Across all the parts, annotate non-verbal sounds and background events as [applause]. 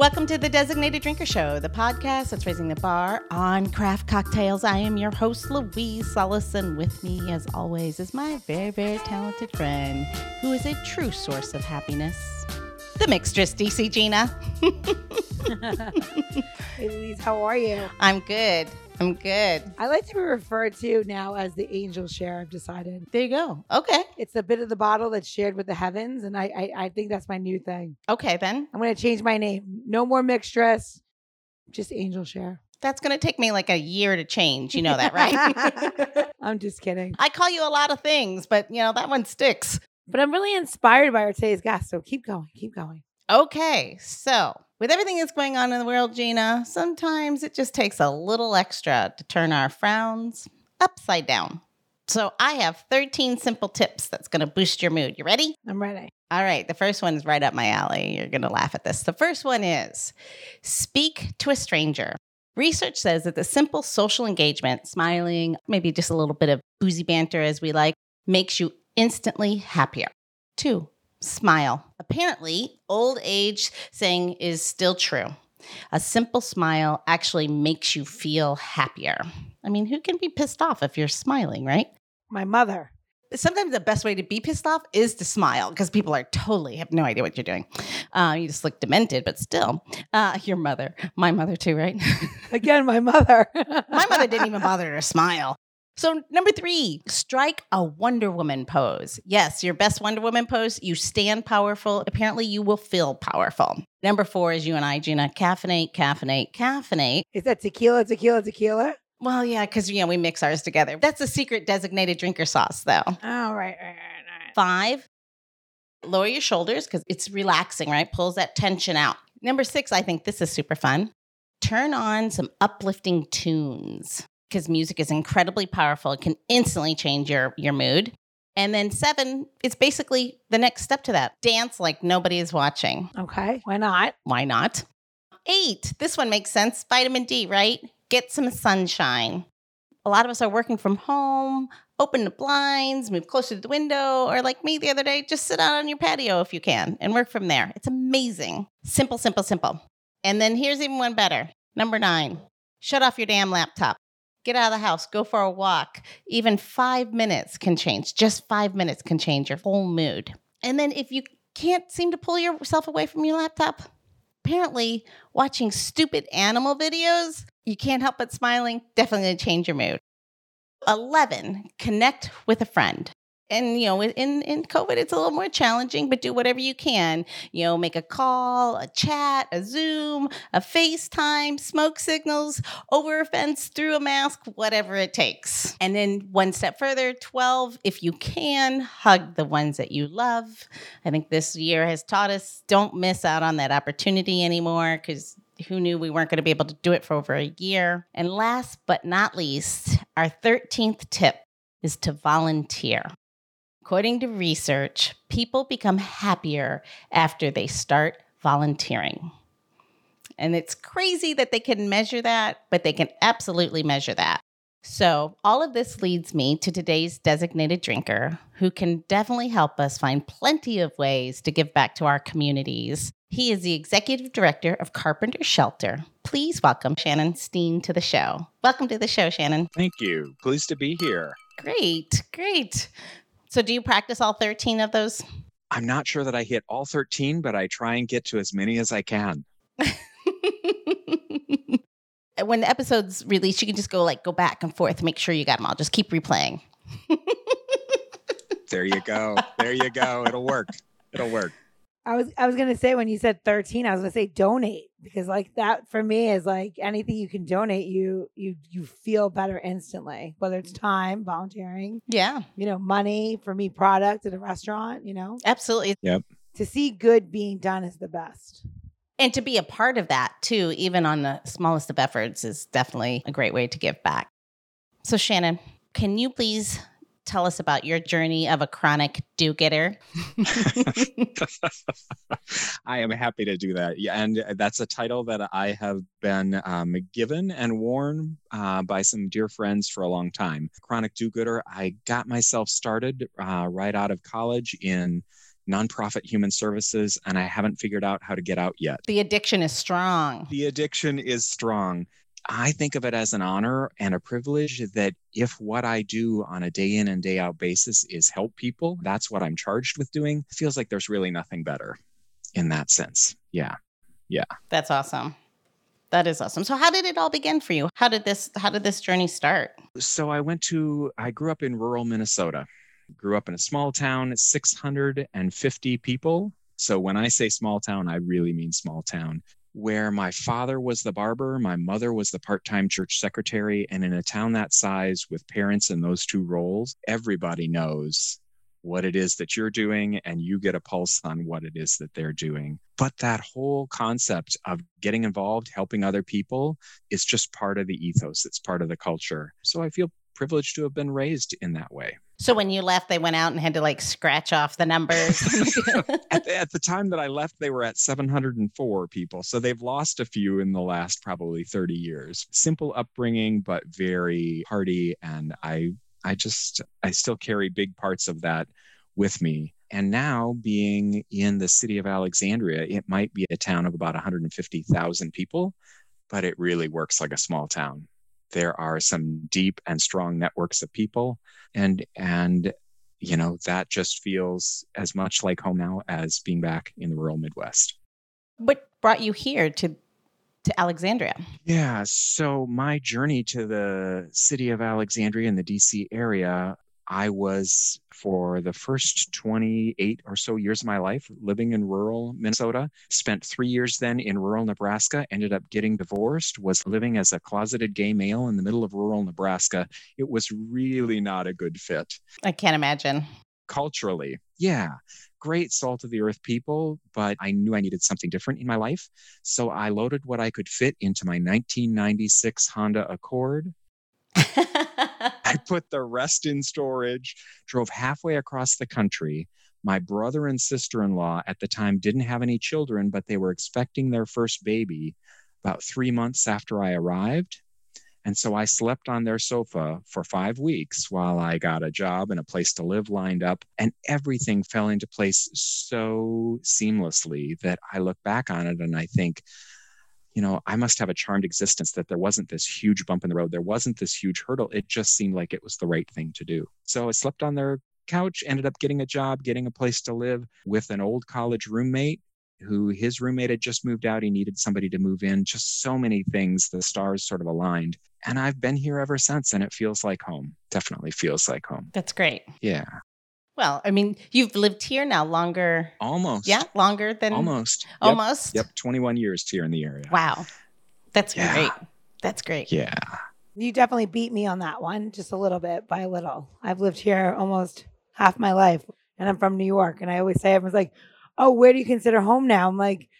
Welcome to the Designated Drinker Show, the podcast that's raising the bar on craft cocktails. I am your host, Louise Solis, and with me, as always, is my very, very talented friend who is a true source of happiness, the mixtress, DC Gina. [laughs] hey, Louise, how are you? I'm good. I'm good. I like to be referred to now as the angel share. I've decided. There you go. Okay. It's a bit of the bottle that's shared with the heavens, and I I, I think that's my new thing. Okay, then. I'm going to change my name. No more mixtress, just angel share. That's going to take me like a year to change. You know that, right? [laughs] I'm just kidding. I call you a lot of things, but you know, that one sticks. But I'm really inspired by our today's guest. So keep going, keep going. Okay. So with everything that's going on in the world, Gina, sometimes it just takes a little extra to turn our frowns upside down. So I have 13 simple tips that's going to boost your mood. You ready? I'm ready. All right. The first one is right up my alley. You're going to laugh at this. The first one is speak to a stranger. Research says that the simple social engagement, smiling, maybe just a little bit of boozy banter as we like, makes you instantly happier. Two, smile. Apparently, old age saying is still true. A simple smile actually makes you feel happier. I mean, who can be pissed off if you're smiling, right? My mother. Sometimes the best way to be pissed off is to smile because people are totally have no idea what you're doing. Uh, you just look demented, but still, uh, your mother, my mother too, right? [laughs] Again, my mother. my mother didn't even [laughs] bother to smile. So, number three, strike a Wonder Woman pose. Yes, your best Wonder Woman pose. You stand powerful. Apparently, you will feel powerful. Number four is you and I, Gina. Caffeinate, caffeinate, caffeinate. Is that tequila, tequila, tequila? Well, yeah, because you know we mix ours together. That's a secret designated drinker sauce, though. Oh, right, right, right, right. Five, lower your shoulders because it's relaxing, right? Pulls that tension out. Number six, I think this is super fun. Turn on some uplifting tunes because music is incredibly powerful. It can instantly change your your mood. And then seven, it's basically the next step to that. Dance like nobody is watching. Okay. Why not? Why not? Eight, this one makes sense. Vitamin D, right? Get some sunshine. A lot of us are working from home. Open the blinds, move closer to the window, or like me the other day, just sit out on your patio if you can and work from there. It's amazing. Simple, simple, simple. And then here's even one better. Number nine, shut off your damn laptop. Get out of the house, go for a walk. Even five minutes can change. Just five minutes can change your whole mood. And then if you can't seem to pull yourself away from your laptop, apparently watching stupid animal videos, you can't help but smiling, definitely change your mood. 11, connect with a friend and you know in in covid it's a little more challenging but do whatever you can you know make a call a chat a zoom a facetime smoke signals over a fence through a mask whatever it takes and then one step further 12 if you can hug the ones that you love i think this year has taught us don't miss out on that opportunity anymore because who knew we weren't going to be able to do it for over a year? And last but not least, our 13th tip is to volunteer. According to research, people become happier after they start volunteering. And it's crazy that they can measure that, but they can absolutely measure that. So, all of this leads me to today's designated drinker who can definitely help us find plenty of ways to give back to our communities. He is the executive director of Carpenter Shelter. Please welcome Shannon Steene to the show. Welcome to the show, Shannon. Thank you. Pleased to be here. Great, great. So do you practice all 13 of those? I'm not sure that I hit all 13, but I try and get to as many as I can. [laughs] when the episode's released, you can just go like go back and forth, make sure you got them all. Just keep replaying. [laughs] there you go. There you go. It'll work. It'll work. I was I was gonna say when you said 13, I was gonna say donate because like that for me is like anything you can donate, you you you feel better instantly. Whether it's mm. time, volunteering, yeah, you know, money for me, product at a restaurant, you know, absolutely. Yep. To see good being done is the best. And to be a part of that too, even on the smallest of efforts, is definitely a great way to give back. So, Shannon, can you please tell us about your journey of a chronic do getter? [laughs] I am happy to do that. Yeah, and that's a title that I have been um, given and worn uh, by some dear friends for a long time. Chronic do gooder, I got myself started uh, right out of college in nonprofit human services, and I haven't figured out how to get out yet. The addiction is strong. The addiction is strong. I think of it as an honor and a privilege that if what I do on a day in and day out basis is help people, that's what I'm charged with doing. It feels like there's really nothing better in that sense. Yeah. Yeah. That's awesome. That is awesome. So how did it all begin for you? How did this how did this journey start? So I went to I grew up in rural Minnesota. Grew up in a small town, 650 people. So when I say small town, I really mean small town where my father was the barber, my mother was the part time church secretary. And in a town that size with parents in those two roles, everybody knows what it is that you're doing and you get a pulse on what it is that they're doing. But that whole concept of getting involved, helping other people is just part of the ethos, it's part of the culture. So I feel privileged to have been raised in that way. So when you left, they went out and had to like scratch off the numbers. [laughs] at, the, at, the, time that I left, they were at 704 people. So they've lost a few in the last probably 30 years. Simple upbringing, but very hearty. And I, I just, I still carry big parts of that with me. And now being in the city of Alexandria, it might be a town of about 150,000 people, but it really works like a small town there are some deep and strong networks of people and and you know that just feels as much like home now as being back in the rural midwest what brought you here to to Alexandria? Yeah, so my journey to the city of Alexandria in the DC area I was for the first 28 or so years of my life living in rural Minnesota. Spent three years then in rural Nebraska, ended up getting divorced, was living as a closeted gay male in the middle of rural Nebraska. It was really not a good fit. I can't imagine. Culturally, yeah, great salt of the earth people, but I knew I needed something different in my life. So I loaded what I could fit into my 1996 Honda Accord. [laughs] [laughs] I put the rest in storage, drove halfway across the country. My brother and sister in law at the time didn't have any children, but they were expecting their first baby about three months after I arrived. And so I slept on their sofa for five weeks while I got a job and a place to live lined up. And everything fell into place so seamlessly that I look back on it and I think, you know, I must have a charmed existence that there wasn't this huge bump in the road. There wasn't this huge hurdle. It just seemed like it was the right thing to do. So I slept on their couch, ended up getting a job, getting a place to live with an old college roommate who his roommate had just moved out. He needed somebody to move in. Just so many things, the stars sort of aligned. And I've been here ever since, and it feels like home. Definitely feels like home. That's great. Yeah. Well, I mean, you've lived here now longer. Almost. Yeah, longer than almost. Almost. Yep, 21 years here in the area. Wow. That's Yeah. great. That's great. Yeah. You definitely beat me on that one, just a little bit by a little. I've lived here almost half my life, and I'm from New York. And I always say, everyone's like, "Oh, where do you consider home now?" I'm like,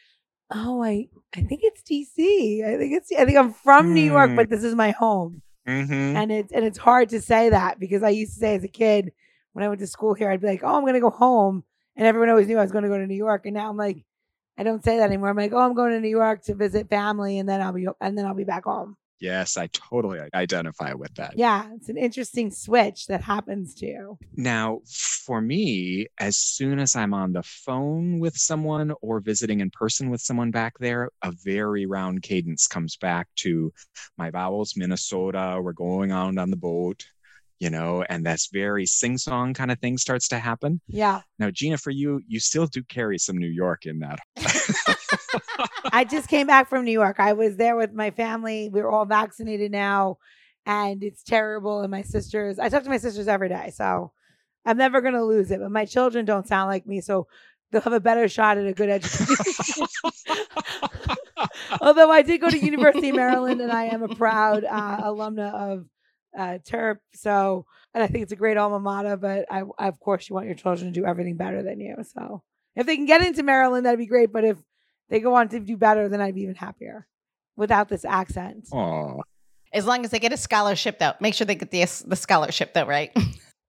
"Oh, I, I think it's DC. I think it's, I think I'm from New York, Hmm. but this is my home." Mm-hmm. And it's and it's hard to say that because I used to say as a kid when I went to school here, I'd be like, "Oh, I'm gonna go home," and everyone always knew I was going to go to New York. And now I'm like, I don't say that anymore. I'm like, "Oh, I'm going to New York to visit family, and then I'll be and then I'll be back home." Yes, I totally identify with that. Yeah, it's an interesting switch that happens to you. Now, for me, as soon as I'm on the phone with someone or visiting in person with someone back there, a very round cadence comes back to my vowels, Minnesota. We're going out on the boat, you know, and that's very sing song kind of thing starts to happen. Yeah, Now, Gina, for you, you still do carry some New York in that. [laughs] I just came back from New York. I was there with my family. We're all vaccinated now, and it's terrible. And my sisters, I talk to my sisters every day, so I'm never gonna lose it. But my children don't sound like me, so they'll have a better shot at a good [laughs] education. [laughs] Although I did go to University of Maryland, and I am a proud uh, alumna of uh, TERP. So, and I think it's a great alma mater. But I, of course, you want your children to do everything better than you. So, if they can get into Maryland, that'd be great. But if they go on to do better, then I'd be even happier without this accent. Oh, As long as they get a scholarship, though, make sure they get the the scholarship, though, right? [laughs]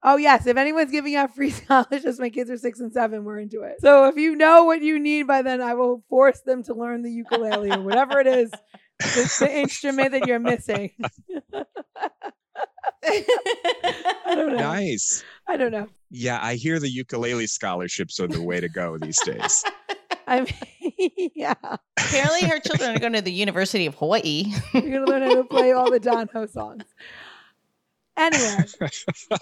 Oh yes, if anyone's giving out free [laughs] scholarships, my kids are six and seven. We're into it. So if you know what you need by then, I will force them to learn the ukulele or whatever it is, the, the [laughs] instrument that you're missing. I don't know. Nice. I don't know. Yeah, I hear the ukulele scholarships are the way to go these days. [laughs] I mean, [laughs] yeah. Apparently, her children are going to the University of Hawaii. You're gonna learn how to play all the Don Ho songs. Anyway,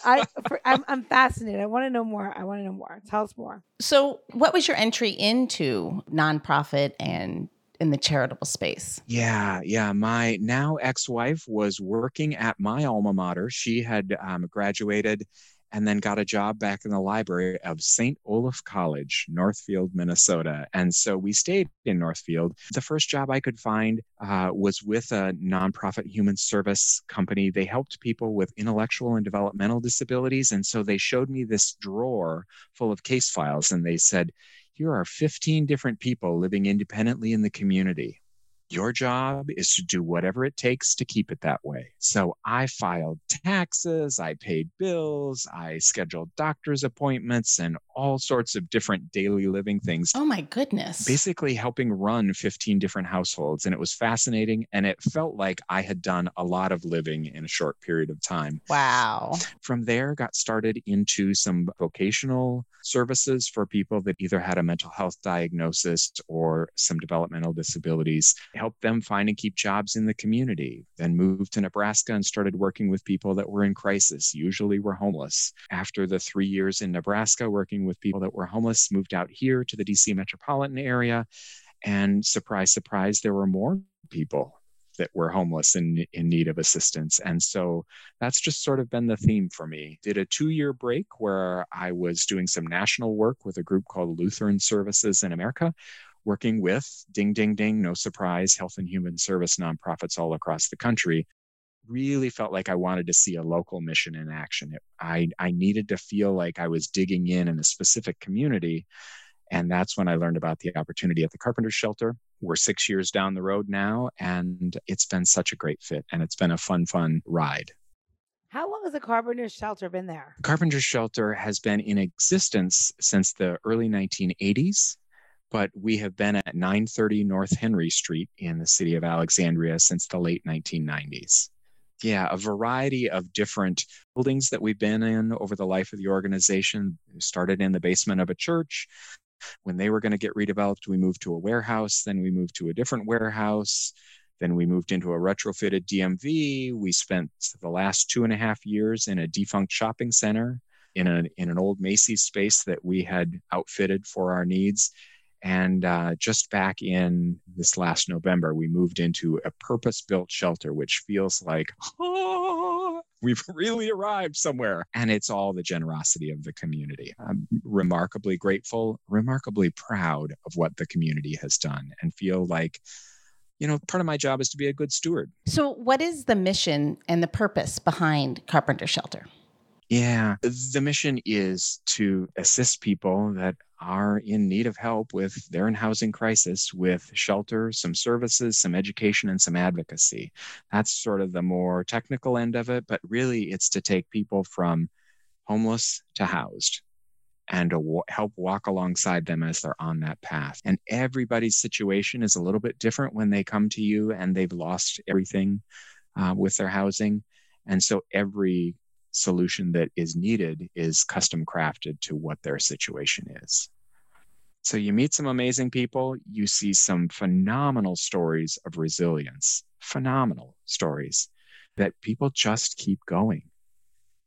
I for, I'm I'm fascinated. I want to know more. I want to know more. Tell us more. So, what was your entry into nonprofit and in the charitable space? Yeah, yeah. My now ex wife was working at my alma mater. She had um, graduated and then got a job back in the library of St. Olaf College, Northfield, Minnesota. And so we stayed in Northfield. The first job I could find uh, was with a nonprofit human service company. They helped people with intellectual and developmental disabilities. And so they showed me this drawer full of case files and they said, here are 15 different people living independently in the community. Your job is to do whatever it takes to keep it that way. So I filed taxes, I paid bills, I scheduled doctor's appointments, and all sorts of different daily living things. Oh my goodness. Basically, helping run 15 different households. And it was fascinating. And it felt like I had done a lot of living in a short period of time. Wow. From there, got started into some vocational services for people that either had a mental health diagnosis or some developmental disabilities, helped them find and keep jobs in the community. Then moved to Nebraska and started working with people that were in crisis, usually were homeless. After the three years in Nebraska working with people that were homeless, moved out here to the DC metropolitan area. And surprise, surprise, there were more people that were homeless and in need of assistance. And so that's just sort of been the theme for me. Did a two year break where I was doing some national work with a group called Lutheran Services in America, working with ding, ding, ding, no surprise, health and human service nonprofits all across the country. Really felt like I wanted to see a local mission in action. It, I, I needed to feel like I was digging in in a specific community. And that's when I learned about the opportunity at the Carpenter Shelter. We're six years down the road now, and it's been such a great fit. And it's been a fun, fun ride. How long has the Carpenter Shelter been there? Carpenter Shelter has been in existence since the early 1980s, but we have been at 930 North Henry Street in the city of Alexandria since the late 1990s. Yeah, a variety of different buildings that we've been in over the life of the organization. We started in the basement of a church. When they were going to get redeveloped, we moved to a warehouse. Then we moved to a different warehouse. Then we moved into a retrofitted DMV. We spent the last two and a half years in a defunct shopping center in, a, in an old Macy's space that we had outfitted for our needs. And uh, just back in this last November, we moved into a purpose built shelter, which feels like, oh, [laughs] we've really arrived somewhere. And it's all the generosity of the community. I'm remarkably grateful, remarkably proud of what the community has done, and feel like, you know, part of my job is to be a good steward. So, what is the mission and the purpose behind Carpenter Shelter? Yeah, the mission is to assist people that are in need of help with their in housing crisis with shelter, some services, some education, and some advocacy. That's sort of the more technical end of it, but really it's to take people from homeless to housed and help walk alongside them as they're on that path. And everybody's situation is a little bit different when they come to you and they've lost everything uh, with their housing. And so every solution that is needed is custom crafted to what their situation is. So you meet some amazing people, you see some phenomenal stories of resilience, phenomenal stories that people just keep going.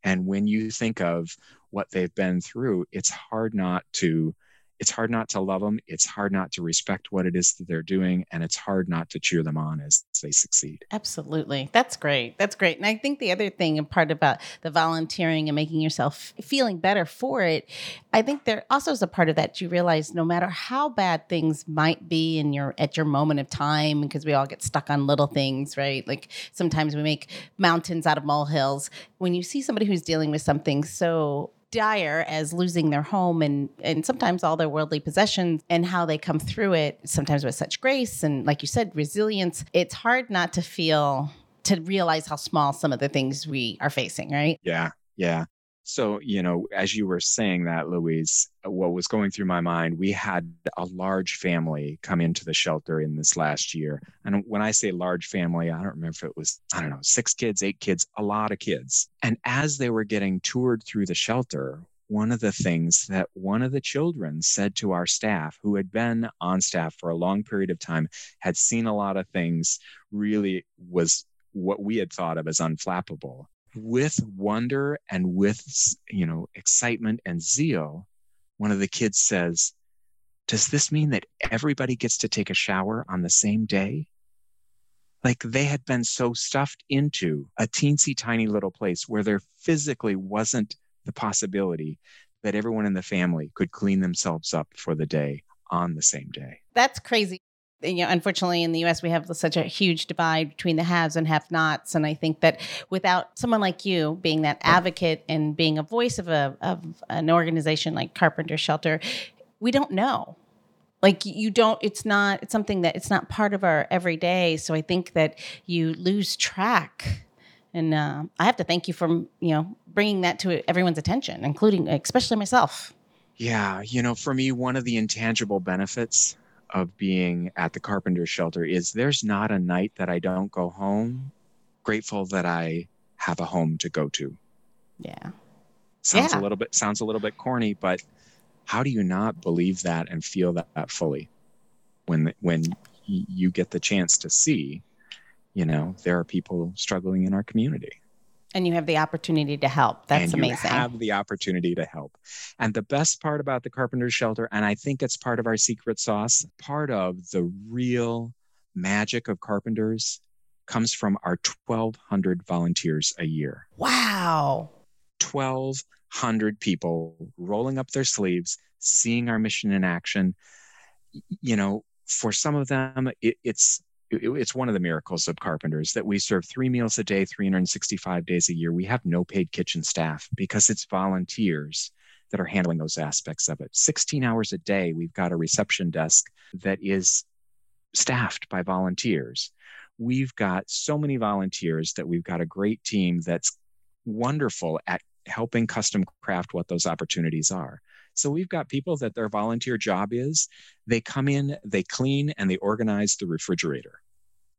And when you think of what they've been through, it's hard not to it's hard not to love them. It's hard not to respect what it is that they're doing. And it's hard not to cheer them on as they succeed. Absolutely. That's great. That's great. And I think the other thing and part about the volunteering and making yourself feeling better for it, I think there also is a part of that you realize no matter how bad things might be in your at your moment of time, because we all get stuck on little things, right? Like sometimes we make mountains out of molehills. When you see somebody who's dealing with something so dire as losing their home and and sometimes all their worldly possessions and how they come through it sometimes with such grace and like you said resilience it's hard not to feel to realize how small some of the things we are facing right Yeah. Yeah. So, you know, as you were saying that, Louise, uh, what was going through my mind, we had a large family come into the shelter in this last year. And when I say large family, I don't remember if it was, I don't know, six kids, eight kids, a lot of kids. And as they were getting toured through the shelter, one of the things that one of the children said to our staff, who had been on staff for a long period of time, had seen a lot of things, really was what we had thought of as unflappable with wonder and with you know excitement and zeal one of the kids says does this mean that everybody gets to take a shower on the same day like they had been so stuffed into a teensy tiny little place where there physically wasn't the possibility that everyone in the family could clean themselves up for the day on the same day That's crazy. You know, unfortunately, in the U.S., we have such a huge divide between the haves and have-nots, and I think that without someone like you being that advocate and being a voice of a of an organization like Carpenter Shelter, we don't know. Like you don't. It's not. It's something that it's not part of our everyday. So I think that you lose track. And uh, I have to thank you for you know bringing that to everyone's attention, including especially myself. Yeah, you know, for me, one of the intangible benefits of being at the carpenter shelter is there's not a night that I don't go home grateful that I have a home to go to. Yeah. Sounds Yeah. a little bit sounds a little bit corny, but how do you not believe that and feel that, that fully when when you get the chance to see, you know, there are people struggling in our community. And you have the opportunity to help. That's and amazing. You have the opportunity to help. And the best part about the Carpenter's Shelter, and I think it's part of our secret sauce, part of the real magic of Carpenters comes from our 1,200 volunteers a year. wow. 1,200 people rolling up their sleeves, seeing our mission in action. You know, for some of them, it, it's it- it's one of the miracles of carpenters that we serve three meals a day 365 days a year. We have no paid kitchen staff because it's volunteers that are handling those aspects of it. 16 hours a day we've got a reception desk that is staffed by volunteers. We've got so many volunteers that we've got a great team that's wonderful at helping custom craft what those opportunities are so we've got people that their volunteer job is they come in, they clean, and they organize the refrigerator.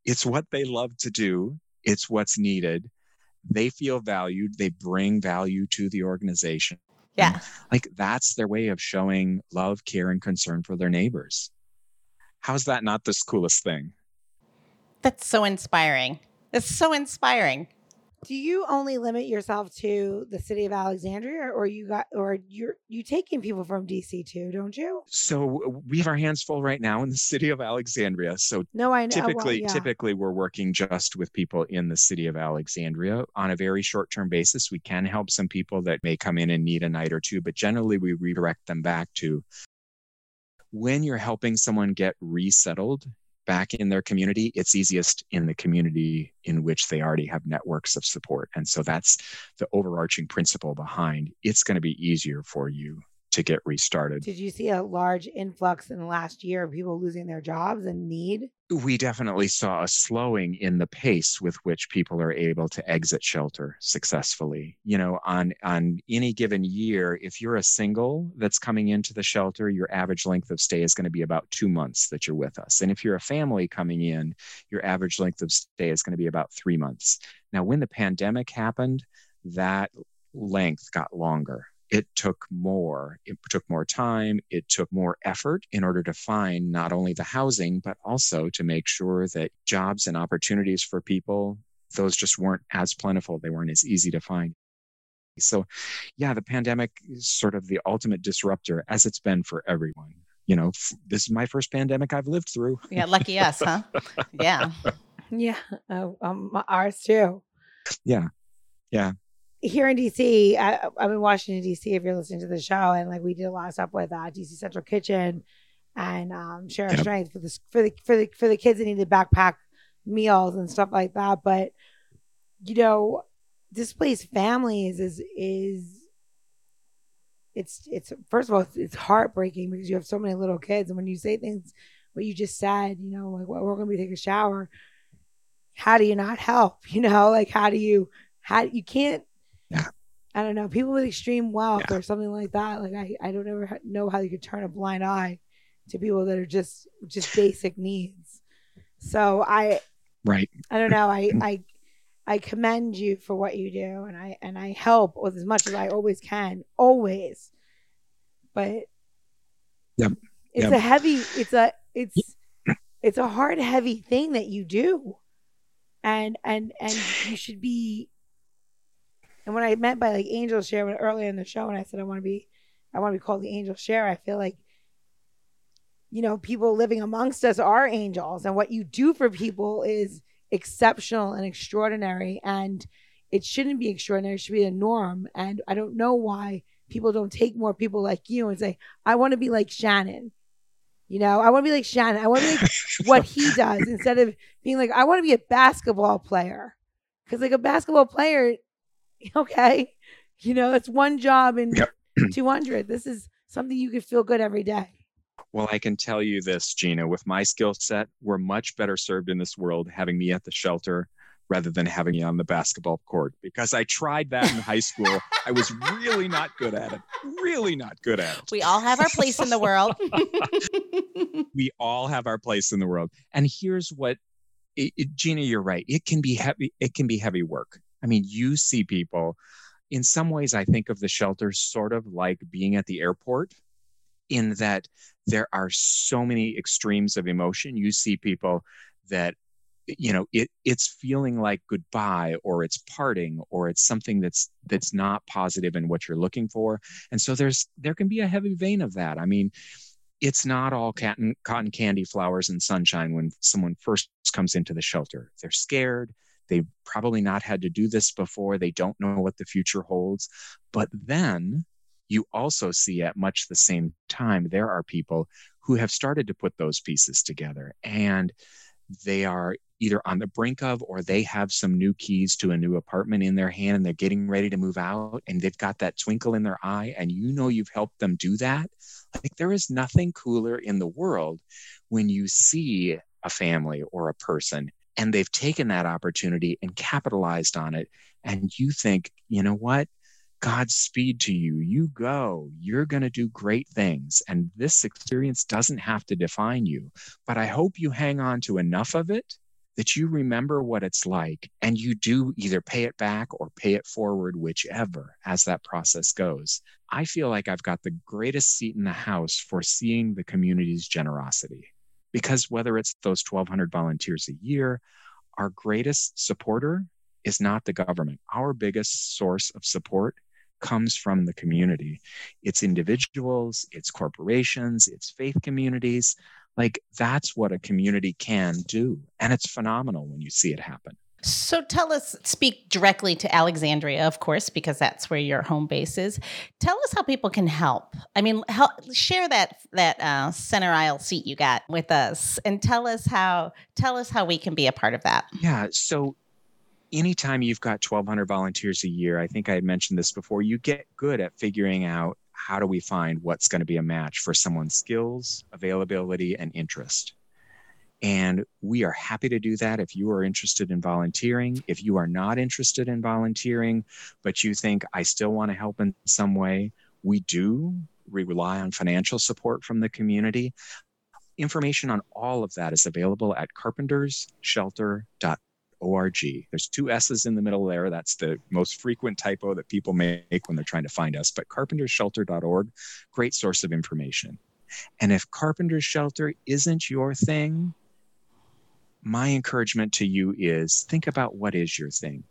It's what they love to do, it's what's needed. They feel valued, they bring value to the organization. Yeah. Like that's their way of showing love, care, and concern for their neighbors. How's that not the coolest thing? That's so inspiring. It's so inspiring. Do you only limit yourself to the city of Alexandria, or you got, or you're you taking people from DC too, don't you? So we have our hands full right now in the [laughs] city of Alexandria. So No, I know. well, typically yeah. typically we're working just with people in the city of alexandria on a very short-term basis we can help some people that may come in and need a night or two but generally we redirect them back to when you're helping someone get resettled back in their community it's easiest in the community in which they already have networks of support. And so that's the overarching principle behind it's going to be easier for you to get restarted. Did you see a large influx in the last year of people losing their jobs and need? we definitely saw a slowing in the pace with which people are able to exit shelter successfully. You know on on any given year if you're a single that's coming into the shelter your average length of stay is going to be about 2 months that you're with us. And if you're a family coming in your average length of stay is going to be about 3 months. Now when the pandemic happened that length got longer it took more it took more time it took more effort in order to find not only the housing but also to make sure that jobs and opportunities for people those just weren't as plentiful they weren't as easy to find so yeah the pandemic is sort of the ultimate disruptor as it's been for everyone you know f- this is my first pandemic i've lived through Yeah, lucky us, huh? [laughs] Yeah. Yeah, uh, um, ours too. Yeah. Yeah Here in DC, I, I'm in Washington DC. If you're listening to the show, and like we did a lot of stuff with uh, DC Central Kitchen and um, Share Our Yep. Strength for the for the for the for the kids that needed backpack meals and stuff like that. But you know, displaced families is is it's it's first of all it's, it's heartbreaking because you have so many little kids, and when you say things what you just said, you know, like well, we're going to be taking a shower. How do you not help? [laughs] You know, like how do you how you can't I don't know people with extreme wealth Yeah. or something like that. Like I, I don't ever know how you could turn a blind eye to people that are just just basic needs. So I Right. I don't know. I [clears throat] I I commend you for what you do, and I and I help with as much as I always can, always. But Yep. it's Yep. a heavy. It's a it's it's a hard, heavy thing that you do, and and and you should be. And when I meant by like angel share when earlier in the show, and I said I want to be, I want to be called the angel share. I feel like you know, people living amongst us are angels, and what you do for people is exceptional and extraordinary. And it shouldn't be extraordinary; it should be the norm. And I don't know why people don't take more people like you and say, "I want to be like Shannon." You know, I want to be like Shannon. I want to be like [laughs] what he does instead of being like, I want to be a basketball player. Because like a basketball player, [laughs] okay, you know, it's one job in Yep. [clears throat] 200. This is something you could feel good every day. Well, I can tell you this, Gina, with my skill set, we're much better served in this world having me at the shelter rather than having me on the basketball court because I tried that in high school. I was really not good at it. Really not good at it. We all have our place in the world. [laughs] [laughs] we all have our place in the world. And here's what, it, it- Gina, you're right. It can be heavy. It can be heavy work. I mean, you see people. In some ways, I think of the shelter sort of like being at the airport, in that there are so many extremes of emotion. You see people that you know it it's feeling like goodbye or it's parting or it's something that's that's not positive in what you're looking for and so there's there can be a heavy vein of that i mean it's not all cotton, cotton candy flowers and sunshine when someone first comes into the shelter they're scared they've probably not had to do this before. They don't know what the future holds. But then you also see at much the same time there are people who have started to put those pieces together and they are either on the brink of or they have some new keys to a new apartment in their hand and they're getting ready to move out and they've got that twinkle in their eye and you know you've helped them do that. Like there is nothing cooler in the world when you see a family or a person and they've taken that opportunity and capitalized on it and you think you know what Godspeed to you. You go. You're going to do great things. And this experience doesn't have to define you. But I hope you hang on to enough of it that you remember what it's like and you do either pay it back or pay it forward, whichever, as that process goes. I feel like I've got the greatest seat in the house for seeing the community's generosity. Because whether it's those 1,200 volunteers a year, our greatest supporter is not the government. Our biggest source of support comes from the community. It's individuals, it's corporations, it's faith communities. Like that's what a community can do. And it's phenomenal when you see it happen. So tell us, speak directly to Alexandria, of course, because that's where your home base is. Tell us how people can help. I mean, help share that that uh, center aisle seat you got with us, and tell us how tell us how we can be a part of that. Yeah. So anytime you've got 1,200 volunteers a year, I think I had mentioned this before, you get good at figuring out how do we find what's going to be a match for someone's skills, availability, and interest. And we are happy to do that if you are interested in volunteering. If you are not interested in volunteering, but you think, I still want to help in some way, we do. We rely on financial support from the community. Information on all of that is available at carpentersshelter.org org. There's two S's in the middle there. That's the most frequent typo that people make when they're trying to find us. But carpentersshelter.org, great source of information. And if Carpenter's Shelter isn't your thing, my encouragement to you is think about what is your thing.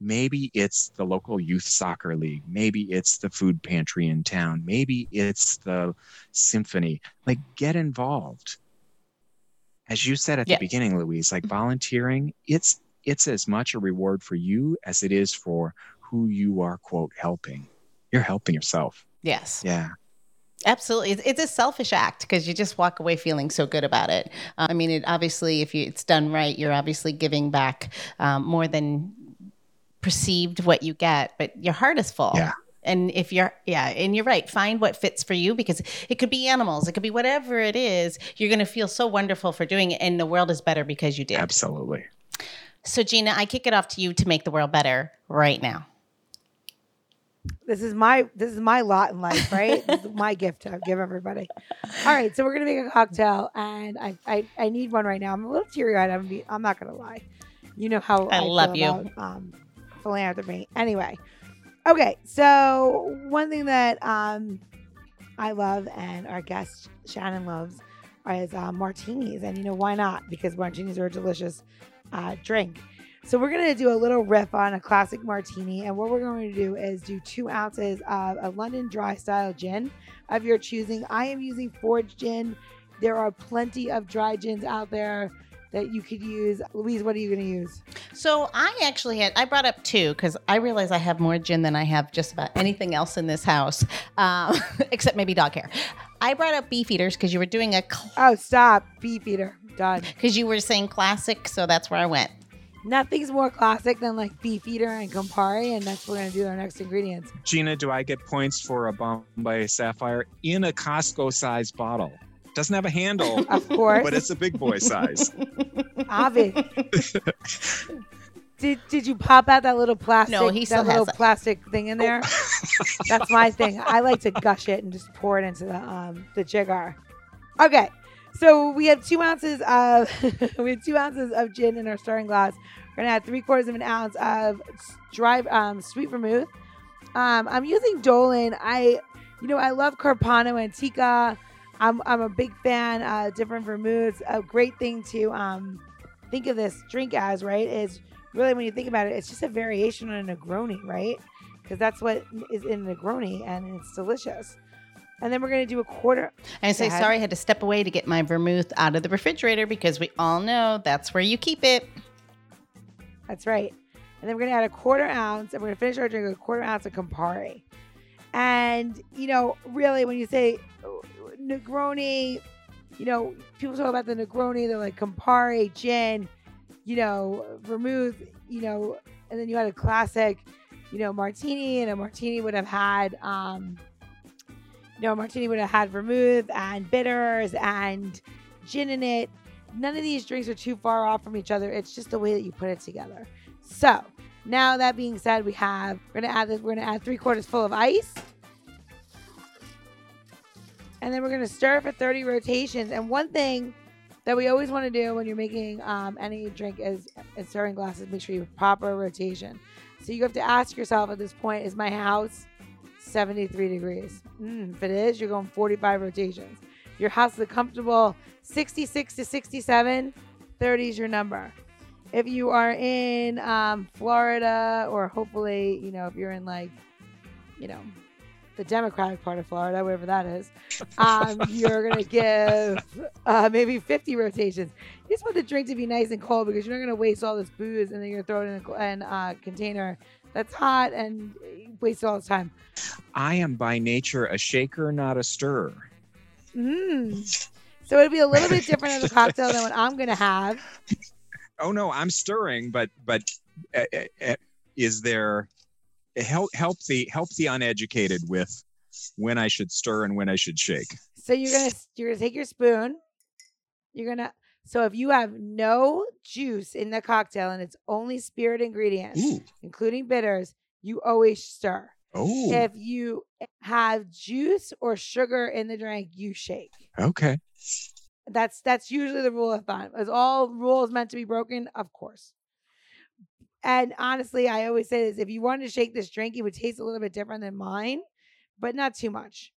Maybe it's the local youth soccer league. Maybe it's the food pantry in town. Maybe it's the symphony. Like, get involved as you said at the Yeah. beginning louise like mm-hmm. volunteering it's it's as much a reward for you as it is for who you are quote helping you're helping yourself Yes, yeah absolutely. It's, a selfish act because you just walk away feeling so good about it. Uh, I mean, it obviously, if you, it's done right, you're obviously giving back um, more than perceived what you get, but your heart is full. Yeah. And if you're, yeah, and you're right, find what fits for you because it could be animals, it could be whatever it is. You're going to feel so wonderful for doing it, and the world is better because you did. absolutely So, Gina, I kick it off to you to make the world better right now. This is my this is my lot in life, right? this is my gift to give everybody. All right, so we're gonna make a cocktail, and I I, I need one right now. I'm a little teary eyed. I'm be, I'm not gonna lie. You know how I I, love you. About, um, philanthropy. Anyway, okay. So one thing that um I love and our guest Shannon loves is uh, martinis, and you know why not? Because martinis are a delicious uh, drink. So we're gonna do a little riff on a classic martini, and what we're going to do is do two ounces of a London dry style gin of your choosing. I am using Forge gin. There are plenty of dry gins out there that you could use. Louise, what are you gonna use? So I actually had I brought up two because I realize I have more gin than I have just about anything else in this house, [laughs] um, except maybe dog hair. I brought up Beefeaters because you were doing a Oh, stop, Beefeater. Done. [laughs] because you were saying classic, so that's where I went. Nothing's more classic than like Beefeater and Campari, and that's what we're gonna do our next ingredients. Gina, do I get points for a Bombay Sapphire in a Costco size bottle? Doesn't have a handle, [laughs] Of course, but it's a big boy size. [laughs] obvious. [laughs] Did did you pop out that little plastic? No, he still that little it. plastic thing in there. That's my thing. I like to gush it and just pour it into the um the jigger. Okay, so we have two ounces of [laughs] we have two ounces of gin in our stirring glass. We're gonna add three quarters of an ounce of dry um, sweet vermouth. Um, I'm using Dolin. I, you know, I love Carpano Antica. I'm I'm a big fan. Uh, different vermouths. A great thing to um think of this drink as right is really when you think about it, it's just a variation on a Negroni, right? Because that's what is in Negroni, and it's delicious. And then we're gonna do a quarter. And I say sorry, I had to step away to get my vermouth out of the refrigerator because we all know that's where you keep it. That's right. And then we're gonna add a quarter ounce, and we're gonna finish our drink with a quarter ounce of Campari. And you know, really, when you say uh, Negroni, you know, people talk about the Negroni. They're like Campari, gin, you know, vermouth, you know, and then you had a classic, you know, martini, and a martini would have had, um, know, martini would have had vermouth and bitters and gin in it. None of these drinks are too far off from each other. It's just the way that you put it together. So now that being said, we have we're gonna add this. We're gonna add three quarters full of ice, and then we're gonna stir for 30 rotations. And one thing that we always want to do when you're making um, any drink is stirring glasses, make sure you have proper rotation. So you have to ask yourself at this point: Is my house 73 degrees? Mm, if it is, you're going 45 rotations. If your house is a comfortable 66 to 67, 30 is your number. If you are in um, Florida, or hopefully, you know, if you're in like, you know, the Democratic part of Florida, whatever that is, um, [laughs] you're gonna give uh, maybe 50 rotations. You just want the drink to be nice and cold because you're not gonna waste all this booze and then you're throwing it in a in a container that's hot and wasted all this time. I am by nature a shaker, not a stirrer. Mm. So it'll be a little bit different of a cocktail than what I'm gonna have. Oh no, I'm stirring, but but uh, uh, uh, is there help help the help the uneducated with when I should stir and when I should shake? So you're gonna you're gonna take your spoon. You're gonna so if you have no juice in the cocktail and it's only spirit ingredients, Ooh. including bitters, you always stir. Oh, If you have juice or sugar in the drink, you shake. okay. That's that's usually the rule of thumb. Is all rules meant to be broken? Of course. And honestly, I always say this: if you wanted to shake this drink, it would taste a little bit different than mine, but not too much.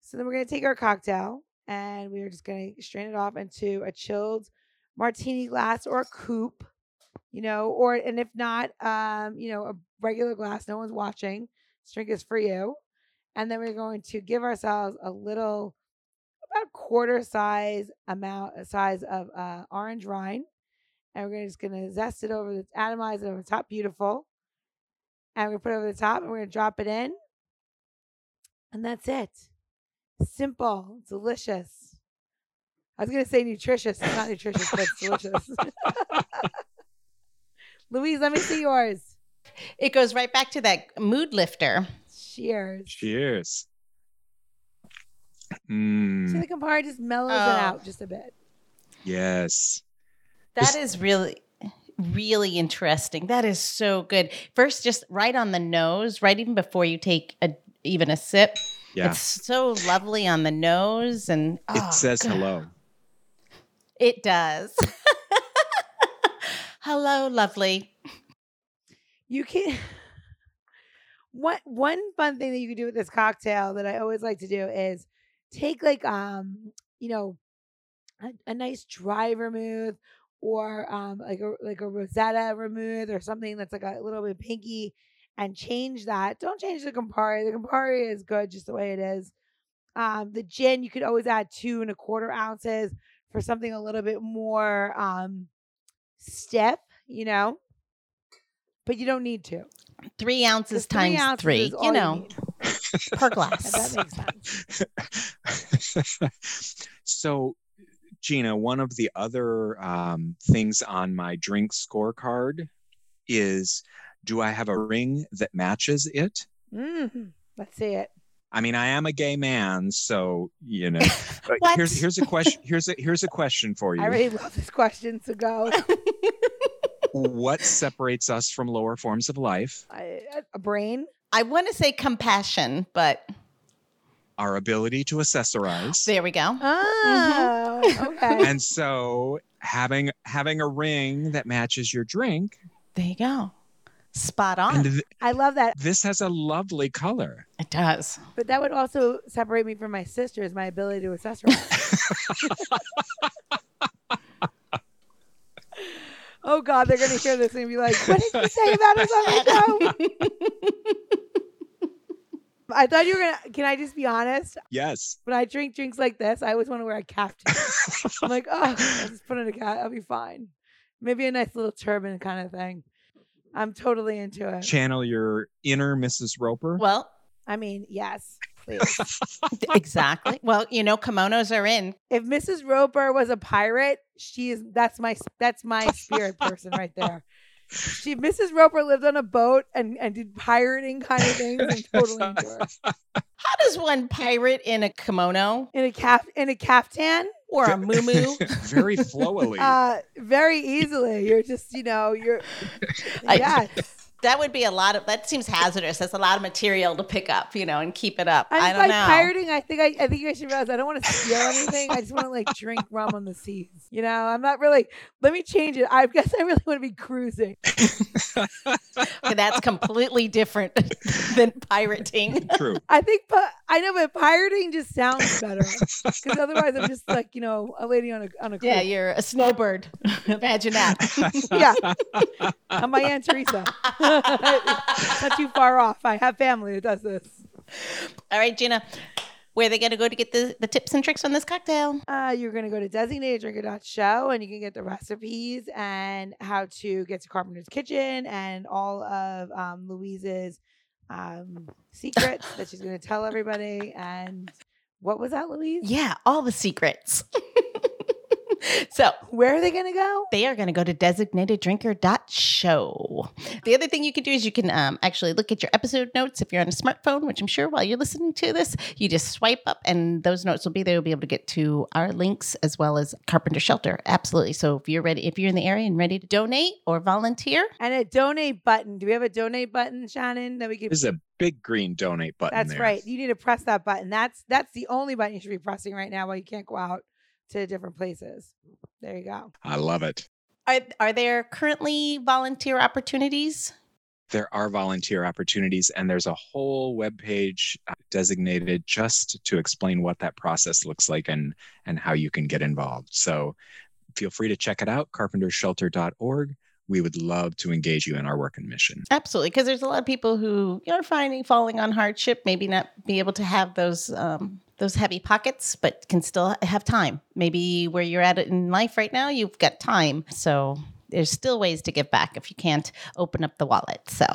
So then we're gonna take our cocktail and we are just gonna strain it off into a chilled martini glass or a coupe, you know, or and if not, um, you know, a regular glass. No one's watching. This drink is for you. And then we're going to give ourselves a little about quarter size amount size of uh, orange rind, and we're just gonna zest it over atomize it over the top, beautiful, and we're gonna put it over the top, and we're gonna drop it in, and that's it. Simple, delicious. I was gonna say nutritious. It's not nutritious, but it's delicious. [laughs] Louise, let me see yours. It goes right back to that mood lifter. Cheers. Cheers. See Mm, the Campari just mellows it Oh. out just a bit. yes. That is really really interesting. That is so good. First, just right on the nose, right even before you take a, even a sip. Yeah. It's so lovely on the nose, and it oh, says God. hello. It does. [laughs] hello, lovely. You can. [laughs] One one fun thing that you can do with this cocktail that I always like to do is take like um you know a, a nice dry vermouth or um like a like a Rosetta vermouth or something that's like a little bit pinky and change that. Don't change the Campari. The Campari is good just the way it is. Um, the gin you could always add two and a quarter ounces for something a little bit more um stiff, you know. But you don't need to. Three ounces three times ounces three, you know, need, per [laughs] if glass. that makes sense. [laughs] so, Gina, one of the other um, things on my drink scorecard is do I have a ring that matches it? Mhm. Let's see it. I mean, I am a gay man, so you know. [laughs] What? Here's here's a question. [laughs] Here's a here's a question for you. I really love this question. So go. [laughs] what separates us from lower forms of life? I, a brain. I want to say compassion, but Our ability to accessorize. there we go. Oh, okay. and so having having a ring that matches your drink There you go. Spot on. and th- I love that. this has a lovely color it does. But that would also separate me from my sisters, my ability to accessorize. [laughs] oh God, they're gonna hear this and be like, "What did you say about us on the show?" I thought you were gonna. Can I just be honest? yes When I drink drinks like this, I always want to wear a caftan. [laughs] I'm like, oh, I'll just put on a cap. I'll be fine. Maybe a nice little turban kind of thing. I'm totally into it. channel your inner mrs roper well, I mean, yes, please. [laughs] exactly. Well, you know, kimonos are in. if Mrs. Roper was a pirate, she is. That's my. That's my spirit person right there. [laughs] She, Mrs. Roper lived on a boat and and did pirating kind of things and totally into her. How does one pirate in a kimono In a cap in a caftan, or a muumuu? [laughs] very flowily uh, very easily. You're just, you know, you're. I- yes. That would be a lot of. That seems hazardous. That's a lot of material to pick up, you know, and keep it up. I'm I don't like know. pirating. I think I, I think you guys should realize I don't want to steal anything. I just want to like drink rum on the seas. You know, I'm not really. Let me change it. I guess I really want to be cruising. [laughs] Okay, that's completely different [laughs] than pirating. [laughs] true I think, but I know, but pirating just sounds better because otherwise I'm just like you know a lady on a on a cruise. Yeah, you're a snowbird. Imagine that. yeah. I'm my aunt Teresa. [laughs] not too far off. I have family that does this. All right, Gina, where are they going to go to get the, the tips and tricks on this cocktail? Uh, you're going to go to designateddrinker.show and you can get the recipes and how to get to Carpenter's Kitchen and all of um, Louise's um, secrets that she's going to tell everybody. And what was that, Louise? Yeah, all the secrets. [laughs] [laughs] so Where are they going to go? they are going to go to designateddrinker.show. The other thing you can do is you can um, actually look at your episode notes if you're on a smartphone, which I'm sure while you're listening to this, you just swipe up and those notes will be there. You'll be able to get to our links as well as Carpenter Shelter. Absolutely. So if you're ready, if you're in the area and ready to donate or volunteer, And a donate button. Do we have a donate button, Shannon, that we can? there's a big green donate button That's there. right. You need to press that button. That's that's the only button you should be pressing right now while you can't go out to different places. There you go. i love it are, are there currently volunteer opportunities? there are volunteer opportunities and there's a whole web page uh, designated just to explain what that process looks like and and how you can get involved so feel free to check it out carpentershelter.org we would love to engage you in our work and mission Absolutely, because there's a lot of people who are finding falling on hardship, maybe not be able to have those um, those heavy pockets, but can still have time. Maybe where you're at in life right now, you've got time, so there's still ways to give back if you can't open up the wallet. So,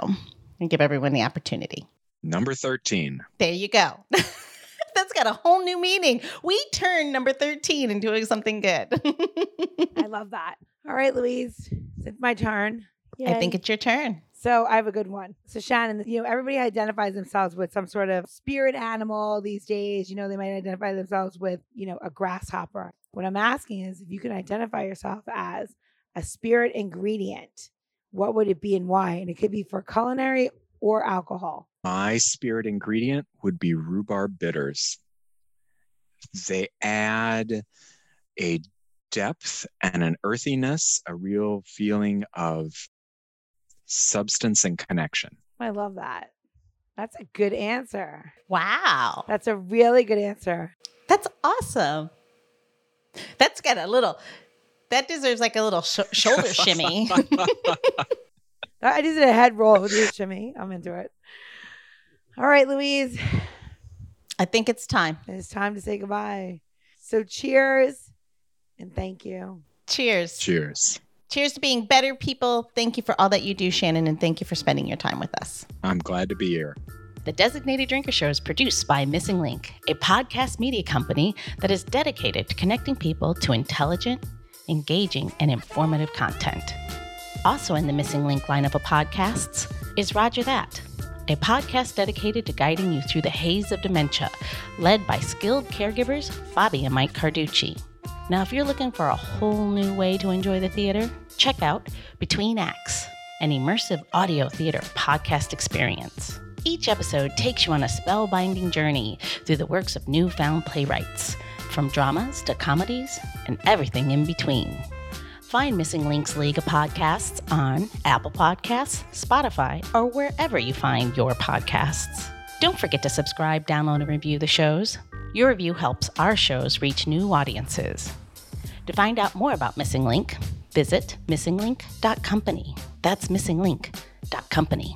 and give everyone the opportunity. number 13 There you go. [laughs] That's got a whole new meaning. We turn number 13 into something good. [laughs] I love that. All right, Louise, it's my turn. I think it's your turn. So. I have a good one. So Shannon, you know, everybody identifies themselves with some sort of spirit animal these days. You know, they might identify themselves with, you know, a grasshopper. What I'm asking is if you can identify yourself as a spirit ingredient, what would it be and why? And it could be for culinary or alcohol. My spirit ingredient would be rhubarb bitters. They add a depth and an earthiness, a real feeling of substance and connection. I love that. That's a good answer. Wow. That's a really good answer. That's awesome. That's got a little, that deserves like a little sh- [laughs] shoulder shimmy. I just did a head roll with you, shimmy. I'm into it. All right, Louise, I think it's time. it's time to say goodbye. So cheers and thank you. Cheers. Cheers. Cheers to being better people. Thank you for all that you do, Shannon, and thank you for spending your time with us. I'm glad to be here. The Designated Drinker Show is produced by Missing Link, a podcast media company that is dedicated to connecting people to intelligent, engaging, and informative content. Also in the Missing Link lineup of podcasts is Rodger That, a podcast dedicated to guiding you through the haze of dementia, led by skilled caregivers Bobbi and Mike Carducci. Now, if you're looking for a whole new way to enjoy the theater, check out Between Acts, an immersive audio theater podcast experience. Each episode takes you on a spellbinding journey through the works of newfound playwrights, from dramas to comedies and everything in between. Find Missing Links League of Podcasts on Apple Podcasts, Spotify, or wherever you find your podcasts. Don't forget to subscribe, download, and review the shows. Your review helps our shows reach new audiences. To find out more about Missing Link, visit missinglink.company. That's missinglink.company.